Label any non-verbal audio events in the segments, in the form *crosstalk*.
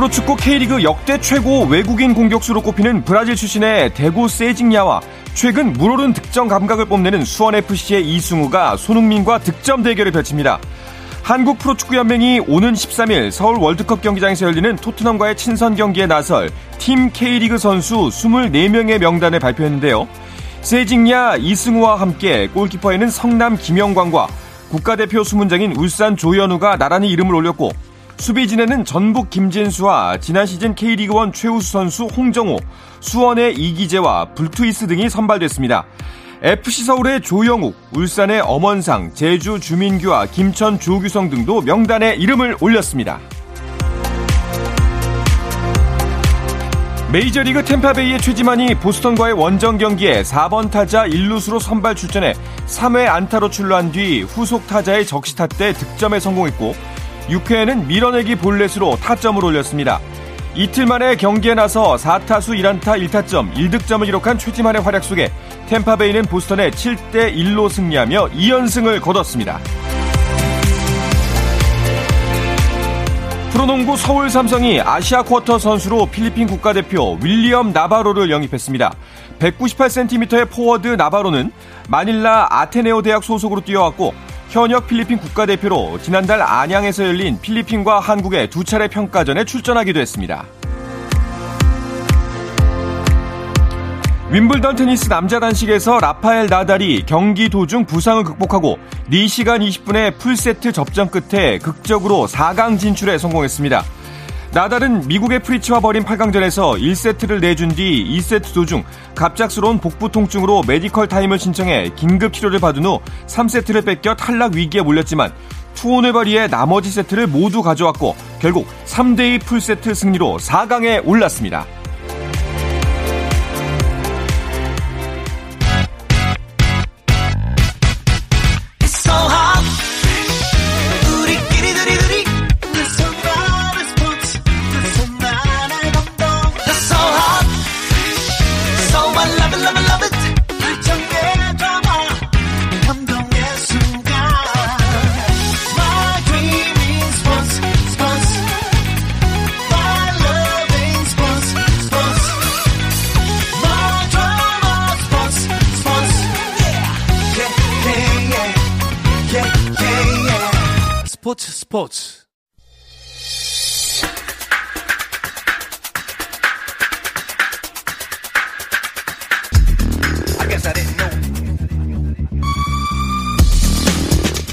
프로축구 K리그 역대 최고 외국인 공격수로 꼽히는 브라질 출신의 대구 세징야와 최근 물오른 득점 감각을 뽐내는 수원FC의 이승우가 손흥민과 득점 대결을 펼칩니다. 한국 프로축구연맹이 오는 13일 서울 월드컵 경기장에서 열리는 토트넘과의 친선 경기에 나설 팀 K리그 선수 24명의 명단을 발표했는데요. 세징야 이승우와 함께 골키퍼에는 성남 김영광과 국가대표 수문장인 울산 조현우가 나란히 이름을 올렸고 수비진에는 전북 김진수와 지난 시즌 K리그1 최우수 선수 홍정호, 수원의 이기재와 불투이스 등이 선발됐습니다. FC 서울의 조영욱, 울산의 엄원상, 제주 주민규와 김천 조규성 등도 명단에 이름을 올렸습니다. 메이저리그 템파베이의 최지만이 보스턴과의 원정 경기에 4번 타자 1루수로 선발 출전해 3회 안타로 출루한 뒤 후속 타자의 적시타 때 득점에 성공했고 6회에는 밀어내기 볼넷으로 타점을 올렸습니다. 이틀 만에 경기에 나서 4타수 1안타 1타점 1득점을 기록한 최지만의 활약 속에 탬파베이는 보스턴에 7대 1로 승리하며 2연승을 거뒀습니다. 프로농구 서울 삼성이 아시아 쿼터 선수로 필리핀 국가대표 윌리엄 나바로를 영입했습니다. 198cm의 포워드 나바로는 마닐라 아테네오 대학 소속으로 뛰어왔고 현역 필리핀 국가대표로 지난달 안양에서 열린 필리핀과 한국의 두 차례 평가전에 출전하기도 했습니다. 윔블던 테니스 남자 단식에서 라파엘 나달이 경기 도중 부상을 극복하고 4시간 20분의 풀세트 접전 끝에 극적으로 4강 진출에 성공했습니다. 나달은 미국의 프리츠와 벌인 8강전에서 1세트를 내준 뒤 2세트 도중 갑작스러운 복부 통증으로 메디컬 타임을 신청해 긴급 치료를 받은 후 3세트를 뺏겨 탈락 위기에 몰렸지만 투혼을 발휘해 나머지 세트를 모두 가져왔고 결국 3대2 풀세트 승리로 4강에 올랐습니다. 스포츠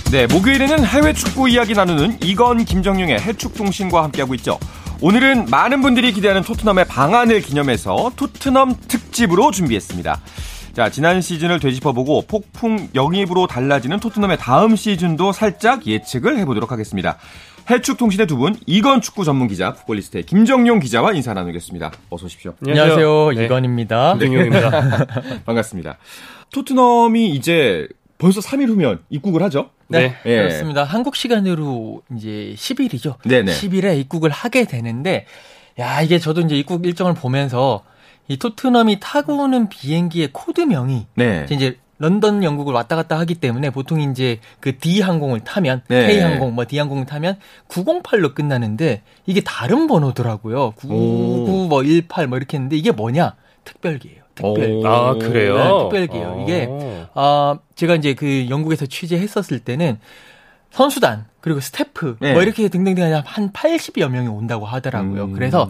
네, 목요일에는 해외 축구 이야기 나누는 이건 김정용의 해축통신과 함께하고 있죠. 오늘은 많은 분들이 기대하는 토트넘의 방안을 기념해서 토트넘 특집으로 준비했습니다. 자, 지난 시즌을 되짚어보고 폭풍 영입으로 달라지는 토트넘의 다음 시즌도 살짝 예측을 해보도록 하겠습니다. 해축통신의 두 분, 이건 축구 전문 기자, 풋볼리스트의 김정용 기자와 인사 나누겠습니다. 어서 오십시오. 안녕하세요. 네. 이건입니다. 김정용입니다. *laughs* 반갑습니다. 토트넘이 이제 벌써 3일 후면 입국을 하죠? 네, 네. 그렇습니다. 한국 시간으로 이제 10일이죠. 네네. 10일에 입국을 하게 되는데, 야, 이게 저도 이제 입국 일정을 보면서 이 토트넘이 타고 오는 비행기의 코드명이 네. 이제 런던 영국을 왔다 갔다 하기 때문에 보통 이제 그 D 항공을 타면 네. K 항공 뭐 D 항공을 타면 908로 끝나는데 이게 다른 번호더라고요. 99뭐 18 뭐 이렇게 했는데 이게 뭐냐? 특별기예요. 특별. 아 그래요? 네, 특별기예요. 이게 아 제가 이제 그 영국에서 취재했었을 때는 선수단 그리고 스태프 네. 뭐 이렇게 등등등 한 80여 명이 온다고 하더라고요. 음. 그래서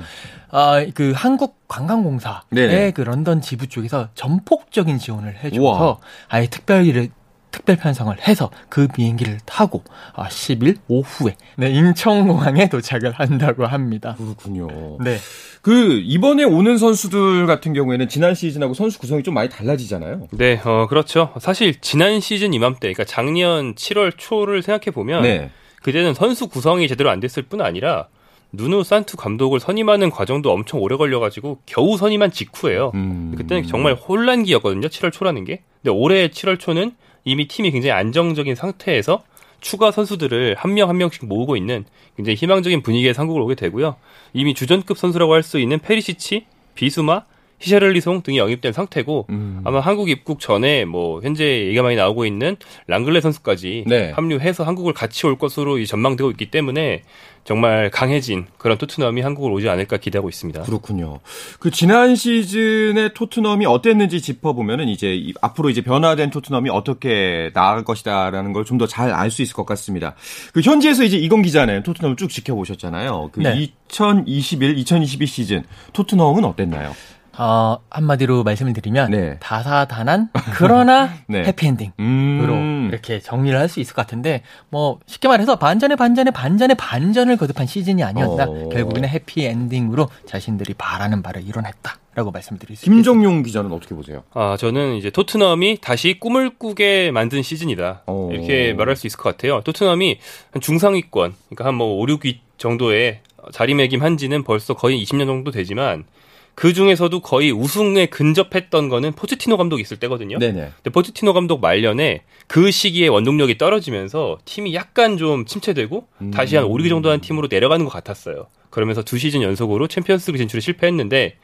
아그 한국 관광공사의 네네. 그 런던 지부 쪽에서 전폭적인 지원을 해줘서 우와. 아예 특별히를 특별 편성을 해서 그 비행기를 타고 10일 아, 오후에 네, 인천공항에 도착을 한다고 합니다. 그렇군요. 네. 그 이번에 오는 선수들 같은 경우에는 지난 시즌하고 선수 구성이 좀 많이 달라지잖아요. 네, 어 그렇죠. 사실 지난 시즌 이맘때, 그러니까 작년 7월 초를 생각해 보면 네. 그때는 선수 구성이 제대로 안 됐을 뿐 아니라 누누 산투 감독을 선임하는 과정도 엄청 오래 걸려가지고 겨우 선임한 직후예요. 음. 그때는 정말 혼란기였거든요. 7월 초라는 게. 근데 올해 7월 초는 이미 팀이 굉장히 안정적인 상태에서 추가 선수들을 한 명한 명씩 모으고 있는 굉장히 희망적인 분위기의 상국을 오게 되고요. 이미 주전급 선수라고 할 수 있는 페리시치, 비수마, 히샤를리송 등이 영입된 상태고 음. 아마 한국 입국 전에 뭐 현재 얘기가 많이 나오고 있는 랑글레 선수까지 네. 합류해서 한국을 같이 올 것으로 전망되고 있기 때문에 정말 강해진 그런 토트넘이 한국을 오지 않을까 기대하고 있습니다. 그렇군요. 그 지난 시즌의 토트넘이 어땠는지 짚어보면은 이제 앞으로 이제 변화된 토트넘이 어떻게 나아갈 것이다라는 걸 좀 더 잘 알 수 있을 것 같습니다. 그 현지에서 이제 이건 기자는 토트넘을 쭉 지켜보셨잖아요. 그 네. 2021, 2022 시즌 토트넘은 어땠나요? 어, 한마디로 말씀을 드리면 네. 다사다난 그러나 *laughs* 네. 해피엔딩으로 음. 이렇게 정리를 할 수 있을 것 같은데 뭐 쉽게 말해서 반전의 반전의 반전의 반전을 거듭한 시즌이 아니었다. 어. 결국에는 해피엔딩으로 자신들이 바라는 바를 이뤄냈다. 라고 말씀드릴 수 김정용 기자는 어떻게 보세요? 아, 저는 이제 토트넘이 다시 꿈을 꾸게 만든 시즌이다. 어. 이렇게 말할 수 있을 것 같아요. 토트넘이 한 중상위권, 그러니까 한 뭐 5, 6위 정도의 자리매김한 지는 벌써 거의 20년 정도 되지만 그 중에서도 거의 우승에 근접했던 거는 포츠티노 감독이 있을 때거든요. 네네. 근데 포츠티노 감독 말년에 그 시기에 원동력이 떨어지면서 팀이 약간 좀 침체되고 음. 다시 한 5, 6위 정도 한 팀으로 내려가는 것 같았어요. 그러면서 두 시즌 연속으로 챔피언스리그 진출에 실패했는데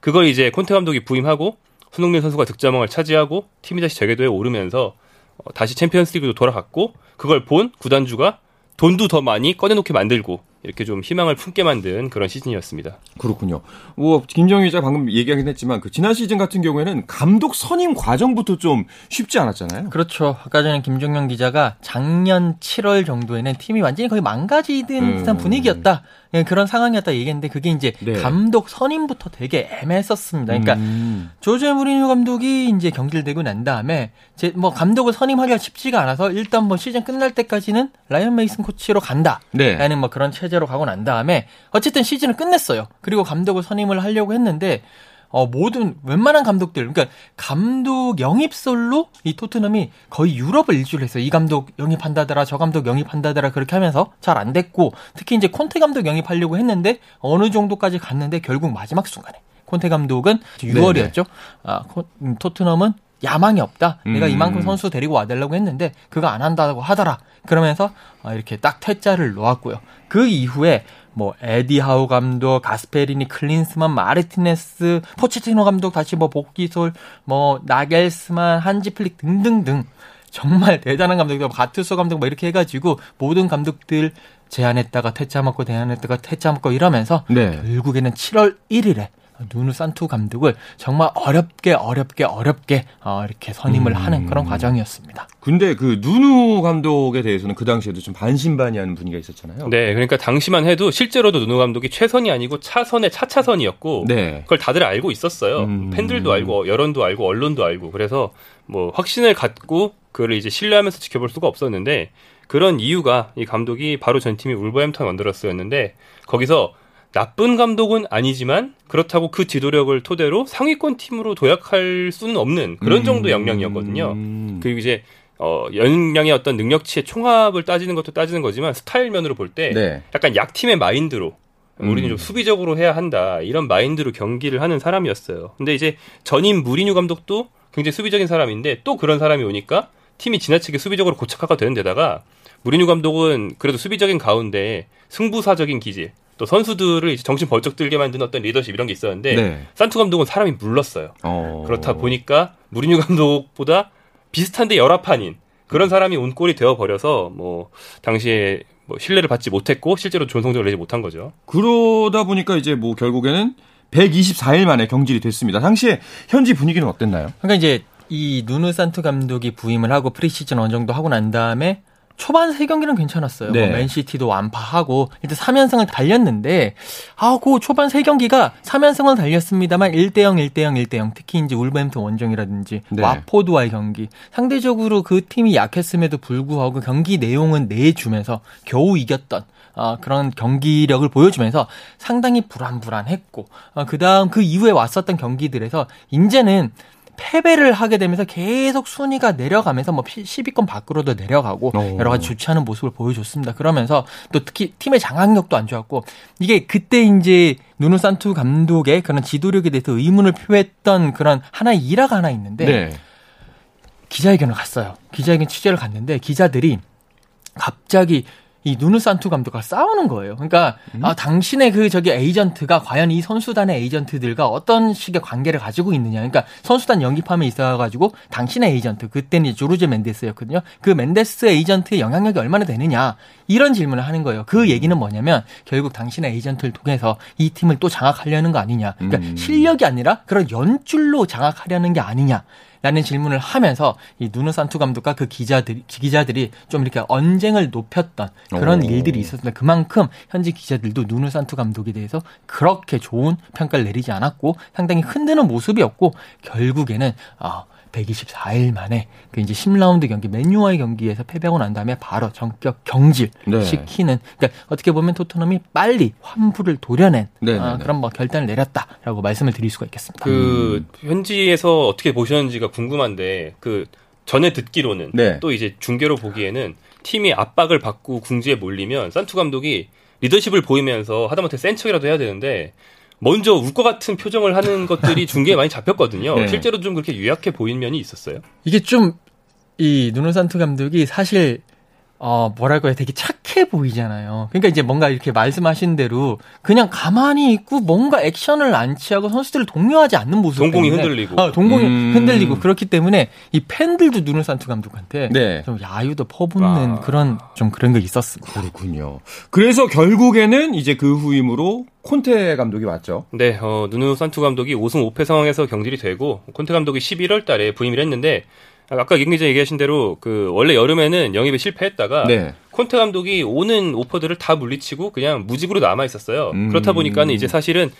그걸 이제 콘테 감독이 부임하고 손흥민 선수가 득점왕을 차지하고 팀이 다시 재궤도에 오르면서 어, 다시 챔피언스리그도 돌아갔고 그걸 본 구단주가 돈도 더 많이 꺼내놓게 만들고 이렇게 좀 희망을 품게 만든 그런 시즌이었습니다. 그렇군요. 뭐 김정희 기자 방금 얘기하긴 했지만 그 지난 시즌 같은 경우에는 감독 선임 과정부터 좀 쉽지 않았잖아요. 그렇죠. 아까 전에 김종영 기자가 작년 7월 정도에는 팀이 완전히 거의 망가지는 듯한 음. 분위기였다. 예, 그런 상황이었다 얘기했는데 그게 이제 네. 감독 선임부터 되게 애매했었습니다. 그러니까 음. 조제 무리뉴 감독이 이제 경기를 되고 난 다음에 제 뭐 감독을 선임하기가 쉽지가 않아서 일단 뭐 시즌 끝날 때까지는 라이언 메이슨 코치로 간다라는 네. 뭐 그런 체제 로 가고 난 다음에 어쨌든 시즌을 끝냈어요. 그리고 감독을 선임을 하려고 했는데 어, 모든 웬만한 감독들, 그러니까 감독 영입설로 이 토트넘이 거의 유럽을 일주를 했어요. 이 감독 영입한다더라, 저 감독 영입한다더라 그렇게 하면서 잘 안 됐고 특히 이제 콘테 감독 영입하려고 했는데 어느 정도까지 갔는데 결국 마지막 순간에 콘테 감독은 6월이었죠. 아, 음, 토트넘은 야망이 없다. 내가 음. 이만큼 선수 데리고 와달라고 했는데 그거 안 한다고 하더라. 그러면서 어, 이렇게 딱 퇴짜를 놓았고요. 그 이후에 뭐 에디 하우 감독, 가스페리니, 클린스만, 마르티네스, 포체티노 감독 다시 뭐 복귀설, 뭐 나겔스만, 한지 플릭 등등등 정말 *laughs* 대단한 감독들, 가투소 감독 뭐 이렇게 해가지고 모든 감독들 제안했다가 퇴짜 먹고 제안했다가 퇴짜 먹고 이러면서 네. 결국에는 7월 1일에 누누 산투 감독을 정말 어렵게 어렵게 어렵게 어, 이렇게 선임을 음. 하는 그런 과정이었습니다. 근데 그 누누 감독에 대해서는 그 당시에도 좀 반신반의하는 분위기가 있었잖아요. 네, 그러니까 당시만 해도 실제로도 누누 감독이 최선이 아니고 차선의 차차선이었고 네. 그걸 다들 알고 있었어요. 음. 팬들도 알고 여론도 알고 언론도 알고 그래서 뭐 확신을 갖고 그를 이제 신뢰하면서 지켜볼 수가 없었는데 그런 이유가 이 감독이 바로 전 팀이 울버햄턴 원더러스였는데 거기서 나쁜 감독은 아니지만 그렇다고 그 지도력을 토대로 상위권 팀으로 도약할 수는 없는 그런 정도 역량이었거든요. 음. 그리고 이제 어, 역량의 어떤 능력치의 총합을 따지는 것도 따지는 거지만 스타일 면으로 볼때 네. 약간 약팀의 마인드로 우리는 음. 좀 수비적으로 해야 한다 이런 마인드로 경기를 하는 사람이었어요. 근데 이제 전임 무리뉴 감독도 굉장히 수비적인 사람인데 또 그런 사람이 오니까 팀이 지나치게 수비적으로 고착화가 되는 데다가 무리뉴 감독은 그래도 수비적인 가운데 승부사적인 기질 또 선수들을 이제 정신 번쩍 들게 만드는 어떤 리더십 이런 게 있었는데 네. 산투 감독은 사람이 물렀어요. 어... 그렇다 보니까 무리뉴 감독보다 비슷한데 열합한인 그런 사람이 온 꼴이 되어 버려서 뭐 당시에 뭐 신뢰를 받지 못했고 실제로 좋은 성적을 내지 못한 거죠. 그러다 보니까 이제 뭐 결국에는 124일 만에 경질이 됐습니다. 당시에 현지 분위기는 어땠나요? 그러니까 이제 이 누누 산투 감독이 부임을 하고 프리시즌 어느 정도 하고 난 다음에 초반 세 경기는 괜찮았어요. 뭐 네. 뭐 맨시티도 완파하고 일단 3연승을 달렸는데 아, 그 초반 세 경기가 3연승을 달렸습니다만 1대 0, 1대 0, 1대 0. 특히 이제 울버햄튼 원정이라든지 네. 와포드와의 경기 상대적으로 그 팀이 약했음에도 불구하고 경기 내용은 내주면서 겨우 이겼던 어, 그런 경기력을 보여주면서 상당히 불안불안했고 어, 그다음 그 이후에 왔었던 경기들에서 이제는 패배를 하게 되면서 계속 순위가 내려가면서 뭐 10위권 밖으로도 내려가고 오. 여러 가지 않은 모습을 보여줬습니다. 그러면서 또 특히 팀의 장악력도 안 좋았고 이게 그때 이제 누누 산투 감독의 그런 지도력에 대해서 의문을 표했던 그런 하나의 일화가 하나 있는데 네. 기자회견을 갔어요. 기자회견 취재를 갔는데 기자들이 갑자기 이 누누 산투 감독과 싸우는 거예요. 그러니까 음? 아, 당신의 그 저기 에이전트가 과연 이 선수단의 에이전트들과 어떤 식의 관계를 가지고 있느냐. 그러니까 선수단 영입함에 있어가지고 당신의 에이전트 그때는 조르제 멘데스였거든요. 그 멘데스 에이전트의 영향력이 얼마나 되느냐 이런 질문을 하는 거예요. 그 얘기는 뭐냐면 결국 당신의 에이전트를 통해서 이 팀을 또 장악하려는 거 아니냐. 그러니까 음. 실력이 아니라 그런 연줄로 장악하려는 게 아니냐. 라는 질문을 하면서 이 누누 산투 감독과 그 기자들이 기자들이 좀 이렇게 언쟁을 높였던 그런 오. 일들이 있었는데 그만큼 현지 기자들도 누누 산투 감독에 대해서 그렇게 좋은 평가를 내리지 않았고 상당히 흔드는 모습이었고 결국에는 아 124일 만에 그 이제 10라운드 경기 맨유와의 경기에서 패배하고 난 다음에 바로 전격 경질 네. 시키는 그러니까 어떻게 보면 토트넘이 빨리 환불을 도려낸 네, 아, 네, 네. 그런 뭐 결단을 내렸다라고 말씀을 드릴 수가 있겠습니다. 그 음. 현지에서 어떻게 보셨는지가 궁금한데 그 전에 듣기로는 네. 또 이제 중계로 보기에는 팀이 압박을 받고 궁지에 몰리면 산투 감독이 리더십을 보이면서 하다못해 센 척이라도 해야 되는데 먼저 울 것 같은 표정을 하는 *laughs* 것들이 중계에 많이 잡혔거든요. 네. 실제로 좀 그렇게 유약해 보인 면이 있었어요. 이게 좀 이 누누산투 감독이 사실 어, 뭐랄까요. 되게 착해 보이잖아요. 그러니까 이제 뭔가 이렇게 말씀하신 대로 그냥 가만히 있고 뭔가 액션을 안 취하고 선수들을 독려하지 않는 모습. 동공이 때문에, 흔들리고. 어, 동공이 음... 흔들리고 그렇기 때문에 이 팬들도 눈을 산투 감독한테 네. 좀 야유도 퍼붓는 아... 그런 좀 그런 게 있었습니다. 그렇군요. 그래서 결국에는 이제 그 후임으로 콘테 감독이 왔죠. 네, 어, 누누 산투 감독이 5승 5패 상황에서 경질이 되고 콘테 감독이 11월 달에 부임을 했는데 아까 김 기자 얘기하신 대로 그 원래 여름에는 영입에 실패했다가 네. 콘테 감독이 오는 오퍼들을 다 물리치고 그냥 무직으로 남아 있었어요. 음. 그렇다 보니까는 이제 사실은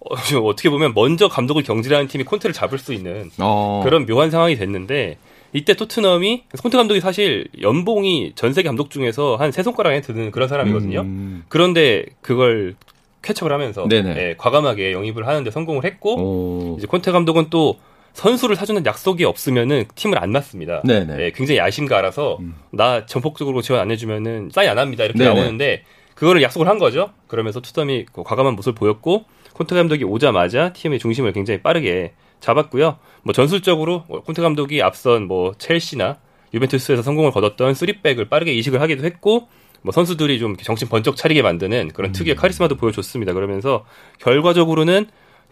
어, *laughs* 어떻게 보면 먼저 감독을 경질하는 팀이 콘테를 잡을 수 있는 어. 그런 묘한 상황이 됐는데 이때 토트넘이 콘테 감독이 사실 연봉이 전 세계 감독 중에서 한 세 손가락에 드는 그런 사람이거든요. 음. 그런데 그걸 캐척을 하면서 예, 과감하게 영입을 하는데 성공을 했고 오. 이제 콘테 감독은 또 선수를 사주는 약속이 없으면은 팀을 안 놨습니다. 네네. 네, 굉장히 야심가라서 음. 나 전폭적으로 지원 안 해주면은 사인 안 합니다 이렇게 네네. 나오는데 그거를 약속을 한 거죠. 그러면서 투덤이 그 과감한 모습을 보였고 콘테 감독이 오자마자 팀의 중심을 굉장히 빠르게 잡았고요. 뭐 전술적으로 뭐 콘테 감독이 앞선 뭐 첼시나 유벤투스에서 성공을 거뒀던 쓰리백을 빠르게 이식을 하기도 했고 뭐 선수들이 좀 정신 번쩍 차리게 만드는 그런 특유의 음. 카리스마도 보여줬습니다. 그러면서 결과적으로는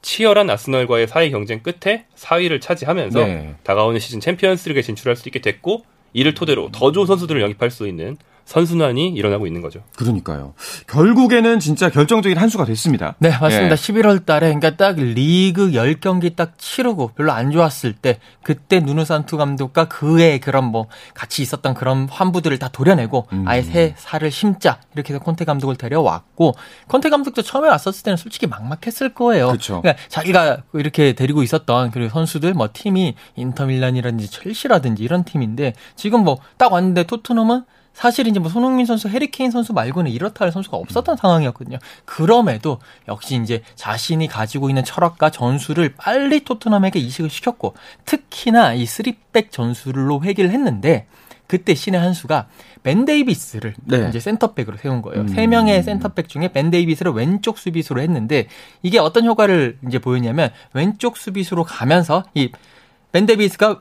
치열한 아스널과의 4위 경쟁 끝에 4위를 차지하면서 네. 다가오는 시즌 챔피언스리그에 진출할 수 있게 됐고 이를 토대로 더 좋은 선수들을 영입할 수 있는 선순환이 일어나고 있는 거죠. 그러니까요. 결국에는 진짜 결정적인 한 수가 됐습니다. 네, 맞습니다. 예. 11월 달에 그러니까 딱 리그 10경기 딱 치르고 별로 안 좋았을 때 그때 누누산투 감독과 그의 그런 뭐 같이 있었던 그런 환부들을 다 도려내고 음. 아예 새 살을 심자 이렇게 해서 콘테 감독을 데려왔고 콘테 감독도 처음에 왔었을 때는 솔직히 막막했을 거예요. 그렇죠. 그러니까 자기가 이렇게 데리고 있었던 그리고 선수들 뭐 팀이 인터밀란이라든지 첼시라든지 이런 팀인데 지금 뭐 딱 왔는데 토트넘은 사실 이제 뭐 손흥민 선수, 해리 케인 선수 말고는 이렇다 할 선수가 없었던 음. 상황이었거든요. 그럼에도 역시 이제 자신이 가지고 있는 철학과 전술을 빨리 토트넘에게 이식을 시켰고 특히나 이 쓰리백 전술로 회귀를 했는데 그때 신의 한 수가 벤 데이비스를 네. 이제 센터백으로 세운 거예요. 음. 세 음. 명의 센터백 중에 벤 데이비스를 왼쪽 수비수로 했는데 이게 어떤 효과를 이제 보였냐면 왼쪽 수비수로 가면서 이 벤 데이비스가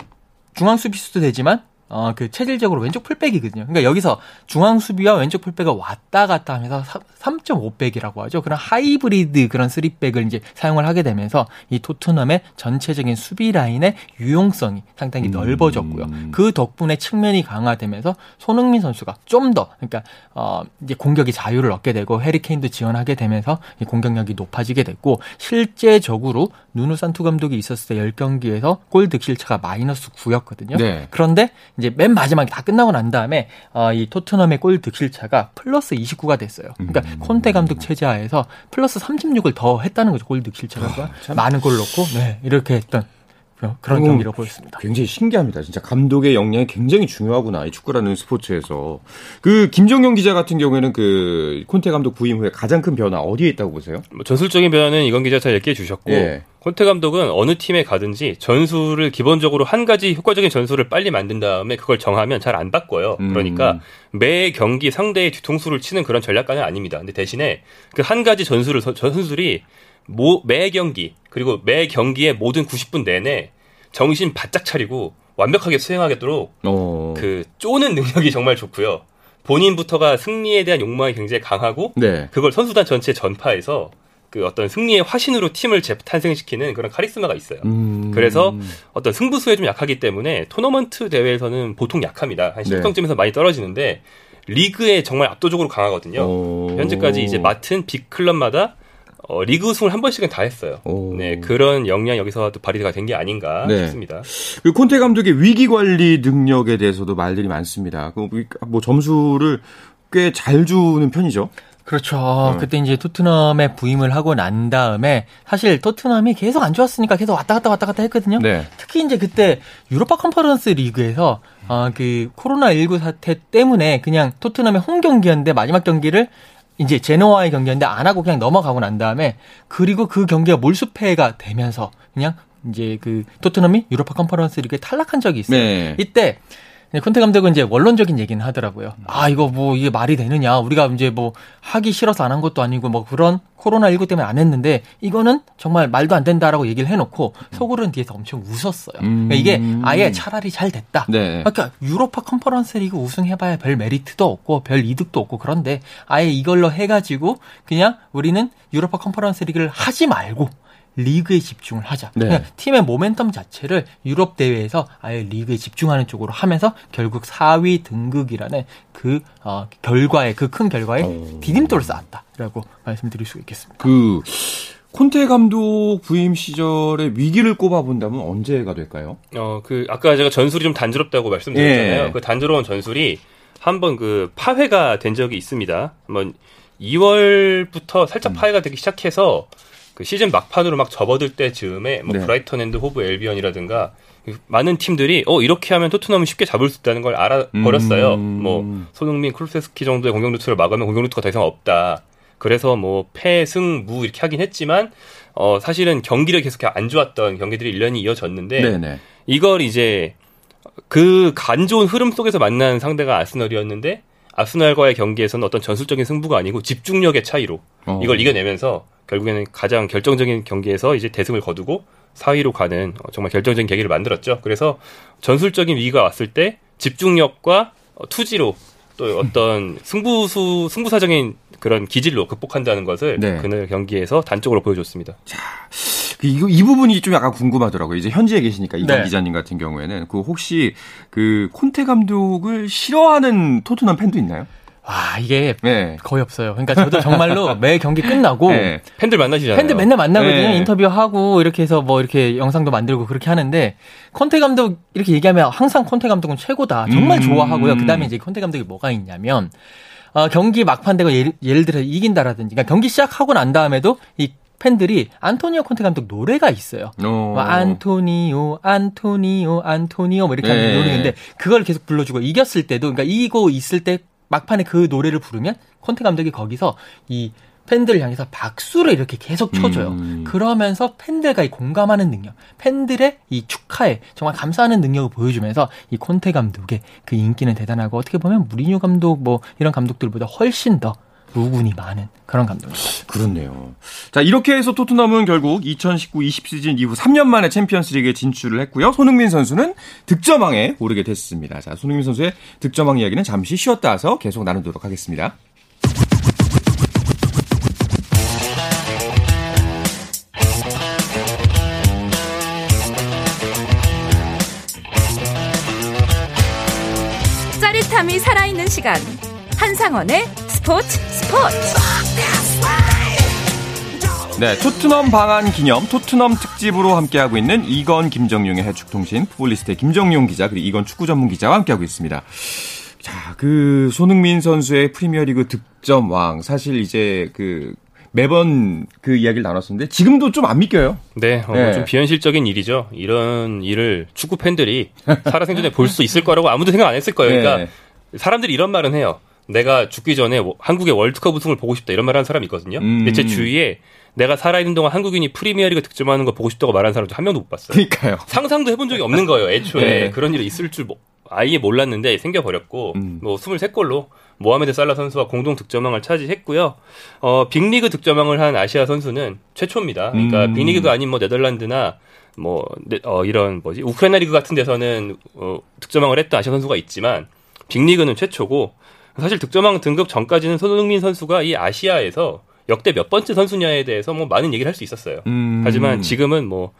중앙 수비수도 되지만 어, 그 체질적으로 왼쪽 풀백이거든요. 그러니까 여기서 중앙 수비와 왼쪽 풀백을 왔다 갔다 하면서 3.5백이라고 하죠. 그런 하이브리드 그런 3백을 이제 사용을 하게 되면서 이 토트넘의 전체적인 수비 라인의 유용성이 상당히 음. 넓어졌고요. 그 덕분에 측면이 강화되면서 손흥민 선수가 좀 더 그러니까 어, 이제 공격이 자유를 얻게 되고 해리 케인도 지원하게 되면서 이 공격력이 높아지게 됐고 실제적으로 누누 산투 감독이 있었을 때 10경기에서 골 득실차가 마이너스 9였거든요. 네. 그런데 이제 맨 마지막에 다 끝나고 난 다음에 어, 이 토트넘의 골 득실차가 플러스 29가 됐어요. 그러니까 음. 콘테 감독 체제하에서 플러스 36을 더 했다는 거죠. 골 득실차가 아, 많은 골 넣고 네, 이렇게 했던 그런 경기로 보였습니다. 굉장히 신기합니다. 진짜 감독의 역량이 굉장히 중요하구나. 이 축구라는 스포츠에서. 그 김정용 기자 같은 경우에는 그 콘테 감독 부임 후에 가장 큰 변화 어디에 있다고 보세요? 뭐 전술적인 변화는 이건 기자 잘 얘기해 주셨고 예. 콘테 감독은 어느 팀에 가든지 전술을 기본적으로 한 가지 효과적인 전술을 빨리 만든 다음에 그걸 정하면 잘 안 바꿔요. 음. 그러니까 매 경기 상대의 뒤통수를 치는 그런 전략가는 아닙니다. 근데 대신에 그 한 가지 전술을 전술이 모, 매 경기 그리고 매 경기의 모든 90분 내내 정신 바짝 차리고 완벽하게 수행하겠도록 오. 그 쪼는 능력이 정말 좋고요. 본인부터가 승리에 대한 욕망이 굉장히 강하고 네. 그걸 선수단 전체에 전파해서 그 어떤 승리의 화신으로 팀을 재탄생시키는 그런 카리스마가 있어요. 음... 그래서 어떤 승부수에 좀 약하기 때문에 토너먼트 대회에서는 보통 약합니다. 한 10점쯤에서 네. 많이 떨어지는데 리그에 정말 압도적으로 강하거든요. 오... 현재까지 이제 맡은 빅 클럽마다 어, 리그 우승을 한 번씩은 다 했어요. 오. 네, 그런 역량 여기서 또 발휘가 된 게 아닌가 네. 싶습니다. 그 콘테 감독의 위기 관리 능력에 대해서도 말들이 많습니다. 그뭐 점수를 꽤 잘 주는 편이죠. 그렇죠. 음. 그때 이제 토트넘에 부임을 하고 난 다음에 사실 토트넘이 계속 안 좋았으니까 계속 왔다 갔다 왔다 갔다 했거든요. 네. 특히 이제 그때 유로파 컨퍼런스 리그에서 어, 그 코로나19 사태 때문에 그냥 토트넘의 홈 경기였는데 마지막 경기를 이제 제노와의 경기였는데 안 하고 그냥 넘어가고 난 다음에 그리고 그 경기가 몰수패가 되면서 그냥 이제 그 토트넘이 유로파 컨퍼런스 리그에 탈락한 적이 있어요. 네. 이때 콘테 감독은 이제 원론적인 얘기는 하더라고요. 아, 이거 뭐 이게 말이 되느냐. 우리가 이제 뭐 하기 싫어서 안 한 것도 아니고 뭐 그런 코로나19 때문에 안 했는데 이거는 정말 말도 안 된다라고 얘기를 해놓고 속으로는 뒤에서 엄청 웃었어요. 그러니까 이게 아예 차라리 잘 됐다. 네. 그러니까 유로파 컨퍼런스 리그 우승해봐야 별 메리트도 없고 별 이득도 없고 그런데 아예 이걸로 해가지고 그냥 우리는 유로파 컨퍼런스 리그를 하지 말고 리그에 집중을 하자. 네. 그냥 팀의 모멘텀 자체를 유럽 대회에서 아예 리그에 집중하는 쪽으로 하면서 결국 4위 등극이라는 그 어, 결과에 그 큰 결과에 오. 디딤돌을 쌓았다라고 말씀드릴 수 있겠습니다. 그 콘테 감독 부임 시절에 위기를 꼽아본다면 언제가 될까요? 어, 그 아까 제가 전술이 좀 단조롭다고 말씀드렸잖아요. 예. 그 단조로운 전술이 한번 그 파훼가 된 적이 있습니다. 한번 2월부터 살짝 음. 파훼가 되기 시작해서 그 시즌 막판으로 막 접어들 때 즈음에 뭐 네. 브라이턴 앤드 호브 앨비언이라든가 많은 팀들이 어 이렇게 하면 토트넘을 쉽게 잡을 수 있다는 걸 알아 버렸어요. 음... 뭐 손흥민, 쿨루셉스키 정도의 공격 루트를 막으면 공격 루트가 더 이상 없다. 그래서 뭐 패, 승, 무 이렇게 하긴 했지만 어 사실은 경기를 계속 안 좋았던 경기들이 1년이 이어졌는데 네네. 이걸 이제 그 간 좋은 흐름 속에서 만난 상대가 아스널이었는데 아스널과의 경기에서는 어떤 전술적인 승부가 아니고 집중력의 차이로 어. 이걸 이겨내면서 결국에는 가장 결정적인 경기에서 이제 대승을 거두고 4위로 가는 어, 정말 결정적인 계기를 만들었죠. 그래서 전술적인 위기가 왔을 때 집중력과 어, 투지로 또 어떤 *laughs* 승부수 승부사적인 그런 기질로 극복한다는 것을 네. 그날 경기에서 단적으로 보여줬습니다. 자, 그 이, 이 부분이 좀 약간 궁금하더라고요. 이제 현지에 계시니까 이건 네. 기자님 같은 경우에는 그 혹시 그 콘테 감독을 싫어하는 토트넘 팬도 있나요? 와 이게 네. 거의 없어요. 그러니까 저도 정말로 *laughs* 매 경기 끝나고 네. 팬들 만나시잖아요. 팬들 맨날 만나거든요. 네. 인터뷰하고 이렇게 해서 뭐 이렇게 영상도 만들고 그렇게 하는데 콘테 감독 이렇게 얘기하면 항상 콘테 감독은 최고다. 정말 음. 좋아하고요. 그다음에 이제 콘테 감독이 뭐가 있냐면 어, 경기 막판 되고 예를, 예를 들어 이긴다라든지 그러니까 경기 시작하고 난 다음에도 이 팬들이 안토니오 콘테 감독 노래가 있어요. 뭐 안토니오, 안토니오, 안토니오 뭐 이렇게 하는 네. 노래인데 그걸 계속 불러주고 이겼을 때도 그러니까 이기고 있을 때 막판에 그 노래를 부르면 콘테 감독이 거기서 이 팬들을 향해서 박수를 이렇게 계속 쳐줘요. 음. 그러면서 팬들과 이 공감하는 능력, 팬들의 이 축하에 정말 감사하는 능력을 보여주면서 이 콘테 감독의 그 인기는 대단하고 어떻게 보면 무리뉴 감독 뭐 이런 감독들보다 훨씬 더 루군이 많은 그런 감독입니다. 그렇네요. 자, 이렇게 해서 토트넘은 결국 2019-20 시즌 이후 3년 만에 챔피언스 리그에 진출을 했고요. 손흥민 선수는 득점왕에 오르게 됐습니다. 자, 손흥민 선수의 득점왕 이야기는 잠시 쉬었다 와서 계속 나누도록 하겠습니다. 짜릿함이 살아있는 시간. 한상원의 스포츠 스포츠. 네, 토트넘 방한 기념 토트넘 특집으로 함께하고 있는 이건 김정용의 해축통신 풋볼리스트의 김정용 기자 그리고 이건 축구 전문 기자와 함께하고 있습니다. 자, 그 손흥민 선수의 프리미어리그 득점 왕 사실 이제 그 매번 그 이야기를 나눴었는데 지금도 좀 안 믿겨요. 네, 어, 네. 좀 비현실적인 일이죠. 이런 일을 축구 팬들이 살아생전에 볼 수 있을 거라고 아무도 생각 안 했을 거예요. 그러니까 네. 사람들이 이런 말은 해요. 내가 죽기 전에 한국의 월드컵 우승을 보고 싶다 이런 말 하는 사람이 있거든요. 음. 근데 제 주위에 내가 살아있는 동안 한국인이 프리미어리그 득점하는 거 보고 싶다고 말하는 사람도 한 명도 못 봤어요. 그러니까요. 상상도 해본 적이 없는 거예요. 애초에 네. 그런 일이 있을 줄 뭐, 아예 몰랐는데 생겨버렸고 음. 뭐 23골로 모하메드 살라 선수와 공동 득점왕을 차지했고요. 어, 빅리그 득점왕을 한 아시아 선수는 최초입니다. 그러니까 음. 빅리그가 아닌 뭐 네덜란드나 뭐 어, 이런 뭐지 우크라이나 리그 같은 데서는 어, 득점왕을 했던 아시아 선수가 있지만 빅리그는 최초고 사실 득점왕 등급 전까지는 손흥민 선수가 이 아시아에서 역대 몇 번째 선수냐에 대해서 뭐 많은 얘기를 할 수 있었어요. 음. 하지만 지금은 뭐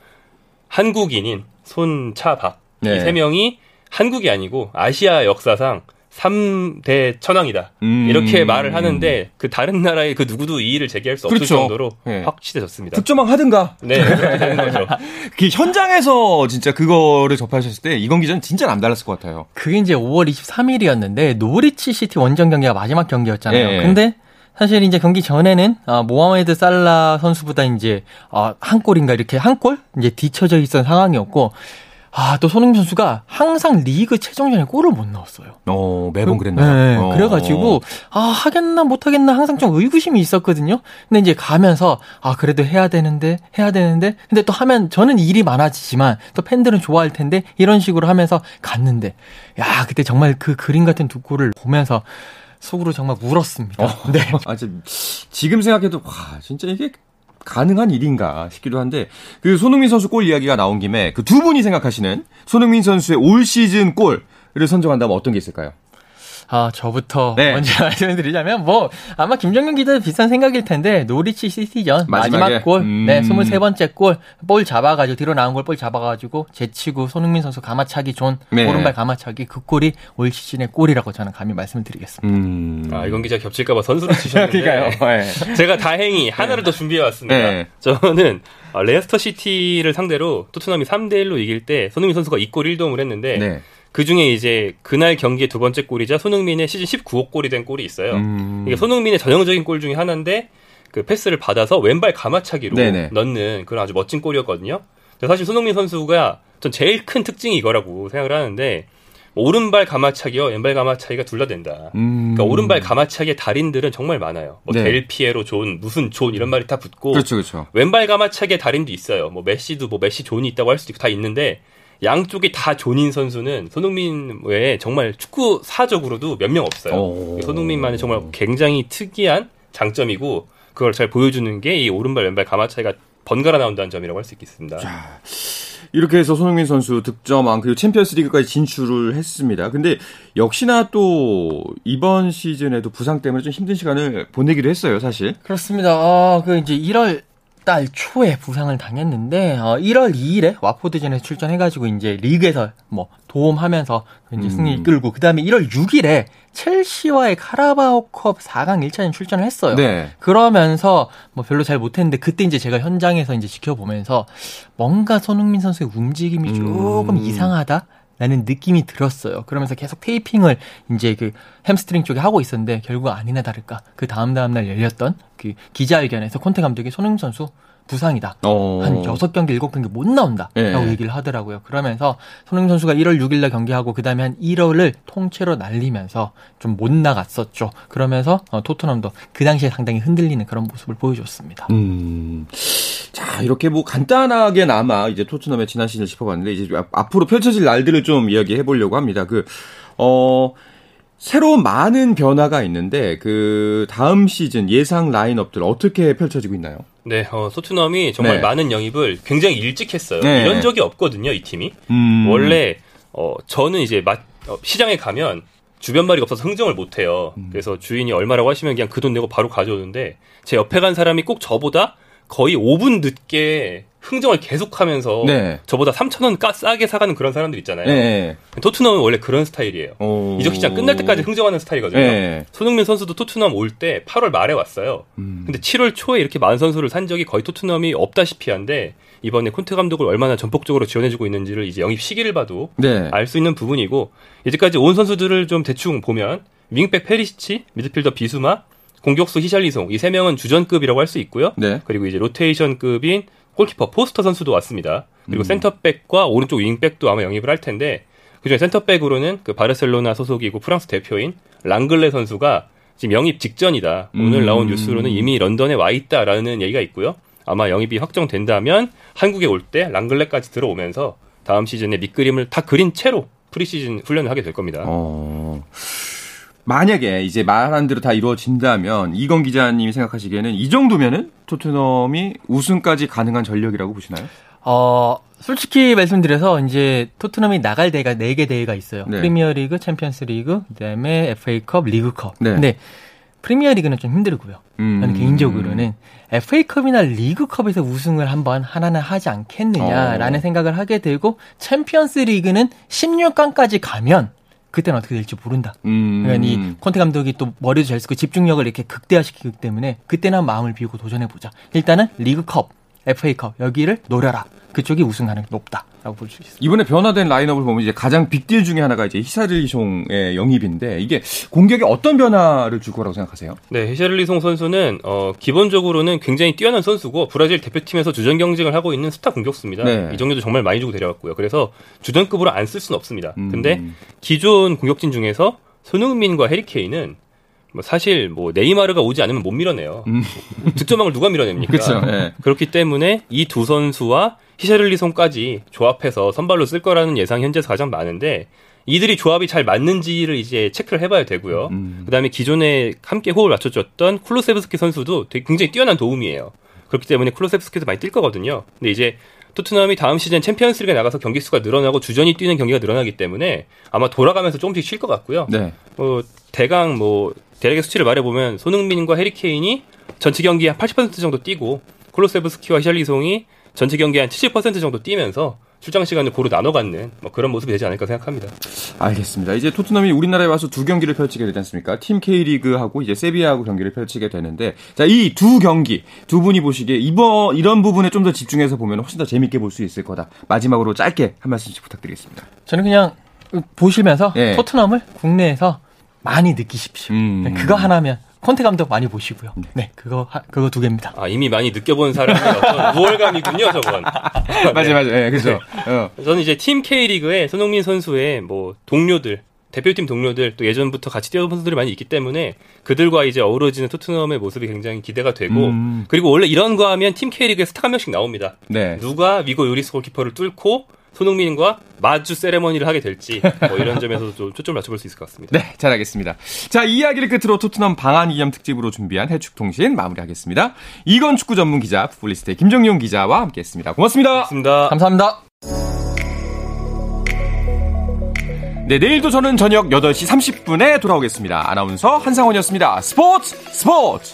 한국인인 손차박 네. 이세 명이 한국이 아니고 아시아 역사상 3대 천왕이다. 음. 이렇게 말을 하는데 그 다른 나라의 그 누구도 이의를 제기할 수 그렇죠. 없을 정도로 네. 확실해졌습니다. 득점왕 하든가. 네, 그렇게 되는 거죠. *laughs* 그 현장에서 진짜 그거를 접하셨을 때 이건 기자는 진짜 남달랐을 것 같아요. 그게 이제 5월 23일이었는데 노리치 시티 원정 경기가 마지막 경기였잖아요. 네. 근데 사실 이제 경기 전에는 아, 모하메드 살라 선수보다 이제 아, 한 골인가 이렇게 한 골 이제 뒤쳐져 있던 상황이었고 아, 또 손흥민 선수가 항상 리그 최종전에 골을 못 넣었어요. 어, 매번 그, 그랬나요? 네, 어. 그래가지고, 아, 하겠나, 못하겠나 항상 좀 의구심이 있었거든요. 근데 이제 가면서, 아, 그래도 해야 되는데, 해야 되는데, 근데 또 하면, 저는 일이 많아지지만, 또 팬들은 좋아할 텐데, 이런 식으로 하면서 갔는데, 야, 그때 정말 그 그림 같은 두 골을 보면서, 속으로 정말 울었습니다. 어. 네. *laughs* 아, 지금 생각해도, 와, 진짜 이게 가능한 일인가 싶기도 한데 그 손흥민 선수 골 이야기가 나온 김에 그 두 분이 생각하시는 손흥민 선수의 올 시즌 골을 선정한다면 어떤 게 있을까요? 아, 저부터 네. 먼저 *laughs* 말씀을 드리자면, 뭐, 아마 김정현 기자도 비슷한 생각일 텐데, 노리치 시티전. 마지막 골, 음. 네, 23번째 골, 볼 잡아가지고, 뒤로 나온 걸 볼 잡아가지고, 제치고, 손흥민 선수 감아차기 존, 네. 오른발 감아차기, 그 골이 올 시즌의 골이라고 저는 감히 말씀을 드리겠습니다. 음. 아, 이건 기자 겹칠까봐 선수로 치셨는데. *laughs* 네. 제가 다행히 하나를 더 준비해왔습니다. 네. 저는, 아, 레스터 시티를 상대로 토트넘이 3대 1로 이길 때 손흥민 선수가 2골 1도움을 했는데 네. 그 중에 이제 그날 경기의 두 번째 골이자 손흥민의 시즌 19호 골이 된 골이 있어요. 음. 이게 손흥민의 전형적인 골 중에 하나인데 그 패스를 받아서 왼발 감아차기로 네네. 넣는 그런 아주 멋진 골이었거든요. 사실 손흥민 선수가 전 제일 큰 특징이 이거라고 생각을 하는데 오른발 감아차기와 왼발 감아차기가 둘 다 된다. 음. 그러니까 오른발 감아차기의 달인들은 정말 많아요. 뭐 네. 델피에로 존, 무슨 존 이런 말이 다 붙고 그렇죠, 그렇죠. 왼발 감아차기의 달인도 있어요. 뭐 메시도 뭐 메시 존이 있다고 할 수도 있고 다 있는데 양쪽이 다 존인 선수는 손흥민 외에 정말 축구 사적으로도 몇 명 없어요. 오. 손흥민만의 정말 굉장히 특이한 장점이고 그걸 잘 보여주는 게 이 오른발 왼발 가마 차이가 번갈아 나온다는 점이라고 할 수 있겠습니다. 자, 이렇게 해서 손흥민 선수 득점왕 그리고 챔피언스리그까지 진출을 했습니다. 근데 역시나 또 이번 시즌에도 부상 때문에 좀 힘든 시간을 보내기도 했어요, 사실. 그렇습니다. 아, 그 이제 1월 달 초에 부상을 당했는데 어, 1월 2일에 왓포드전에 출전해가지고 이제 리그에서 뭐 도움하면서 이제 승리 음. 끌고 그 다음에 1월 6일에 첼시와의 카라바오컵 4강 1차전 출전을 했어요. 네. 그러면서 뭐 별로 잘 못했는데 그때 이제 제가 현장에서 이제 지켜보면서 뭔가 손흥민 선수의 움직임이 음. 조금 이상하다. 라는 느낌이 들었어요. 그러면서 계속 테이핑을 이제 그 햄스트링 쪽에 하고 있었는데 결국 아니나 다를까 그 다음 다음 날 열렸던 그 기자회견에서 콘테 감독이 손흥민 선수 부상이다. 어. 한 6경기, 7경기 못 나온다. 라고 네. 얘기를 하더라고요. 그러면서 손흥민 선수가 1월 6일 날 경기하고 그다음에 한 1월을 통째로 날리면서 좀 못 나갔었죠. 그러면서 어, 토트넘도 그 당시에 상당히 흔들리는 그런 모습을 보여줬습니다. 음. 자, 이렇게 뭐 간단하게 나마 이제 토트넘의 지난 시즌을 짚어봤는데 이제 앞으로 펼쳐질 날들을 좀 이야기해 보려고 합니다. 그, 어, 새로 많은 변화가 있는데 그 다음 시즌 예상 라인업들 어떻게 펼쳐지고 있나요? 네, 어, 토트넘이 정말 네. 많은 영입을 굉장히 일찍 했어요. 네. 이런 적이 없거든요, 이 팀이. 음. 원래 어, 저는 이제 마, 어, 시장에 가면 주변 말이 없어서 흥정을 못 해요. 음. 그래서 주인이 얼마라고 하시면 그냥 그 돈 내고 바로 가져오는데 제 옆에 간 사람이 꼭 저보다 거의 5분 늦게 흥정을 계속하면서 네. 저보다 3천 원 싸게 사가는 그런 사람들 있잖아요. 네. 토트넘은 원래 그런 스타일이에요. 오. 이적 시장 끝날 때까지 흥정하는 스타일이거든요. 네. 손흥민 선수도 토트넘 올 때 8월 말에 왔어요. 음. 근데 7월 초에 이렇게 많은 선수를 산 적이 거의 토트넘이 없다시피 한데 이번에 콘테 감독을 얼마나 전폭적으로 지원해주고 있는지를 이제 영입 시기를 봐도 네. 알수 있는 부분이고 이제까지 온 선수들을 좀 대충 보면 윙백 페리시치, 미드필더 비수마, 공격수 히샬리송 이 세 명은 주전급이라고 할 수 있고요. 네. 그리고 이제 로테이션급인 골키퍼 포스터 선수도 왔습니다. 그리고 음. 센터백과 오른쪽 윙백도 아마 영입을 할 텐데 그중에 센터백으로는 그 바르셀로나 소속이고 프랑스 대표인 랑글레 선수가 지금 영입 직전이다. 오늘 음. 나온 뉴스로는 이미 런던에 와 있다라는 얘기가 있고요. 아마 영입이 확정된다면 한국에 올 때 랑글레까지 들어오면서 다음 시즌에 밑그림을 다 그린 채로 프리시즌 훈련을 하게 될 겁니다. 어... 만약에 이제 말한 대로 다 이루어진다면 이건 기자님이 생각하시기에는 이 정도면은 토트넘이 우승까지 가능한 전력이라고 보시나요? 어, 솔직히 말씀드려서 이제 토트넘이 나갈 대회가 4개 대회가 있어요. 네. 프리미어리그, 챔피언스리그, 그다음에 FA컵, 리그컵. 네. 근데 프리미어리그는 좀 힘들고요. 음. 저는 개인적으로는 FA컵이나 리그컵에서 우승을 한번 하나는 하지 않겠느냐라는 어. 생각을 하게 되고 챔피언스리그는 16강까지 가면 그때는 어떻게 될지 모른다. 음. 그러니까 이 콘테 감독이 또 머리도 잘 쓰고 집중력을 이렇게 극대화시키기 때문에 그때는 마음을 비우고 도전해 보자. 일단은 리그컵, FA컵 여기를 노려라. 그쪽이 우승 가능성이 높다라고 볼 수 있습니다. 이번에 변화된 라인업을 보면 이제 가장 빅딜 중에 하나가 이제 히사르리송의 영입인데 이게 공격에 어떤 변화를 줄 거라고 생각하세요? 네, 히사르리송 선수는 어, 기본적으로는 굉장히 뛰어난 선수고 브라질 대표팀에서 주전 경쟁을 하고 있는 스타 공격수입니다. 네. 이 정도도 정말 많이 주고 데려왔고요. 그래서 주전급으로 안 쓸 수는 없습니다. 음. 근데 기존 공격진 중에서 손흥민과 해리케인은 뭐 사실 뭐 네이마르가 오지 않으면 못 밀어내요. 음. *laughs* 득점왕을 누가 밀어냅니까? 그렇죠. 네. 그렇기 때문에 이 두 선수와 히샤를리송까지 조합해서 선발로 쓸 거라는 예상 현재서 가장 많은데 이들이 조합이 잘 맞는지를 이제 체크를 해봐야 되고요. 음. 그다음에 기존에 함께 호흡을 맞춰줬던 쿨로세브스키 선수도 되게 굉장히 뛰어난 도움이에요. 그렇기 때문에 쿨로세브스키도 많이 뛸 거거든요. 근데 이제 토트넘이 다음 시즌 챔피언스리그에 나가서 경기 수가 늘어나고 주전이 뛰는 경기가 늘어나기 때문에 아마 돌아가면서 조금씩 쉴 것 같고요. 네. 어, 대강 뭐 대략의 수치를 말해보면 손흥민과 해리케인이 전체 경기 한80% 정도 뛰고 콜로세브스키와 히샬리송이 전체 경기 한70% 정도 뛰면서 출장 시간을 고루 나눠 갖는 뭐 그런 모습이 되지 않을까 생각합니다. 알겠습니다. 이제 토트넘이 우리나라에 와서 두 경기를 펼치게 되지 않습니까? 팀 K리그하고 이제 세비야하고 경기를 펼치게 되는데 자, 이 두 경기 두 분이 보시기에 이번 이런 부분에 좀 더 집중해서 보면 훨씬 더 재밌게 볼 수 있을 거다. 마지막으로 짧게 한 말씀씩 부탁드리겠습니다. 저는 그냥 보시면서 네. 토트넘을 국내에서 많이 느끼십시오. 음. 네, 그거 하나면 콘테 감독 많이 보시고요. 네, 네 그거 그거 두 개입니다. 아 이미 많이 느껴본 사람의 어떤 *laughs* 우월감이군요, 저건. 맞아요, *laughs* 맞아요. 네, 그죠. 네. 어. 저는 이제 팀 K 리그에 손흥민 선수의 뭐 동료들, 대표팀 동료들 또 예전부터 같이 뛰어본 선수들이 많이 있기 때문에 그들과 이제 어우러지는 토트넘의 모습이 굉장히 기대가 되고 음. 그리고 원래 이런 거 하면 팀 K 리그에 스타 한 명씩 나옵니다. 네. 누가 위고 요리스 골키퍼를 뚫고 손흥민과 마주 세레머니를 하게 될지 뭐 이런 점에서도 좀 초점을 맞춰볼 수 있을 것 같습니다. 네, 잘 알겠습니다. 자, 이 이야기를 끝으로 토트넘 방한 이념 특집으로 준비한 해축통신 마무리하겠습니다. 이건 축구 전문 기자 풋볼리스트의 김정용 기자와 함께했습니다. 고맙습니다. 고맙습니다. 감사합니다. 네, 내일도 저는 저녁 8시 30분에 돌아오겠습니다. 아나운서 한상원이었습니다. 스포츠 스포츠!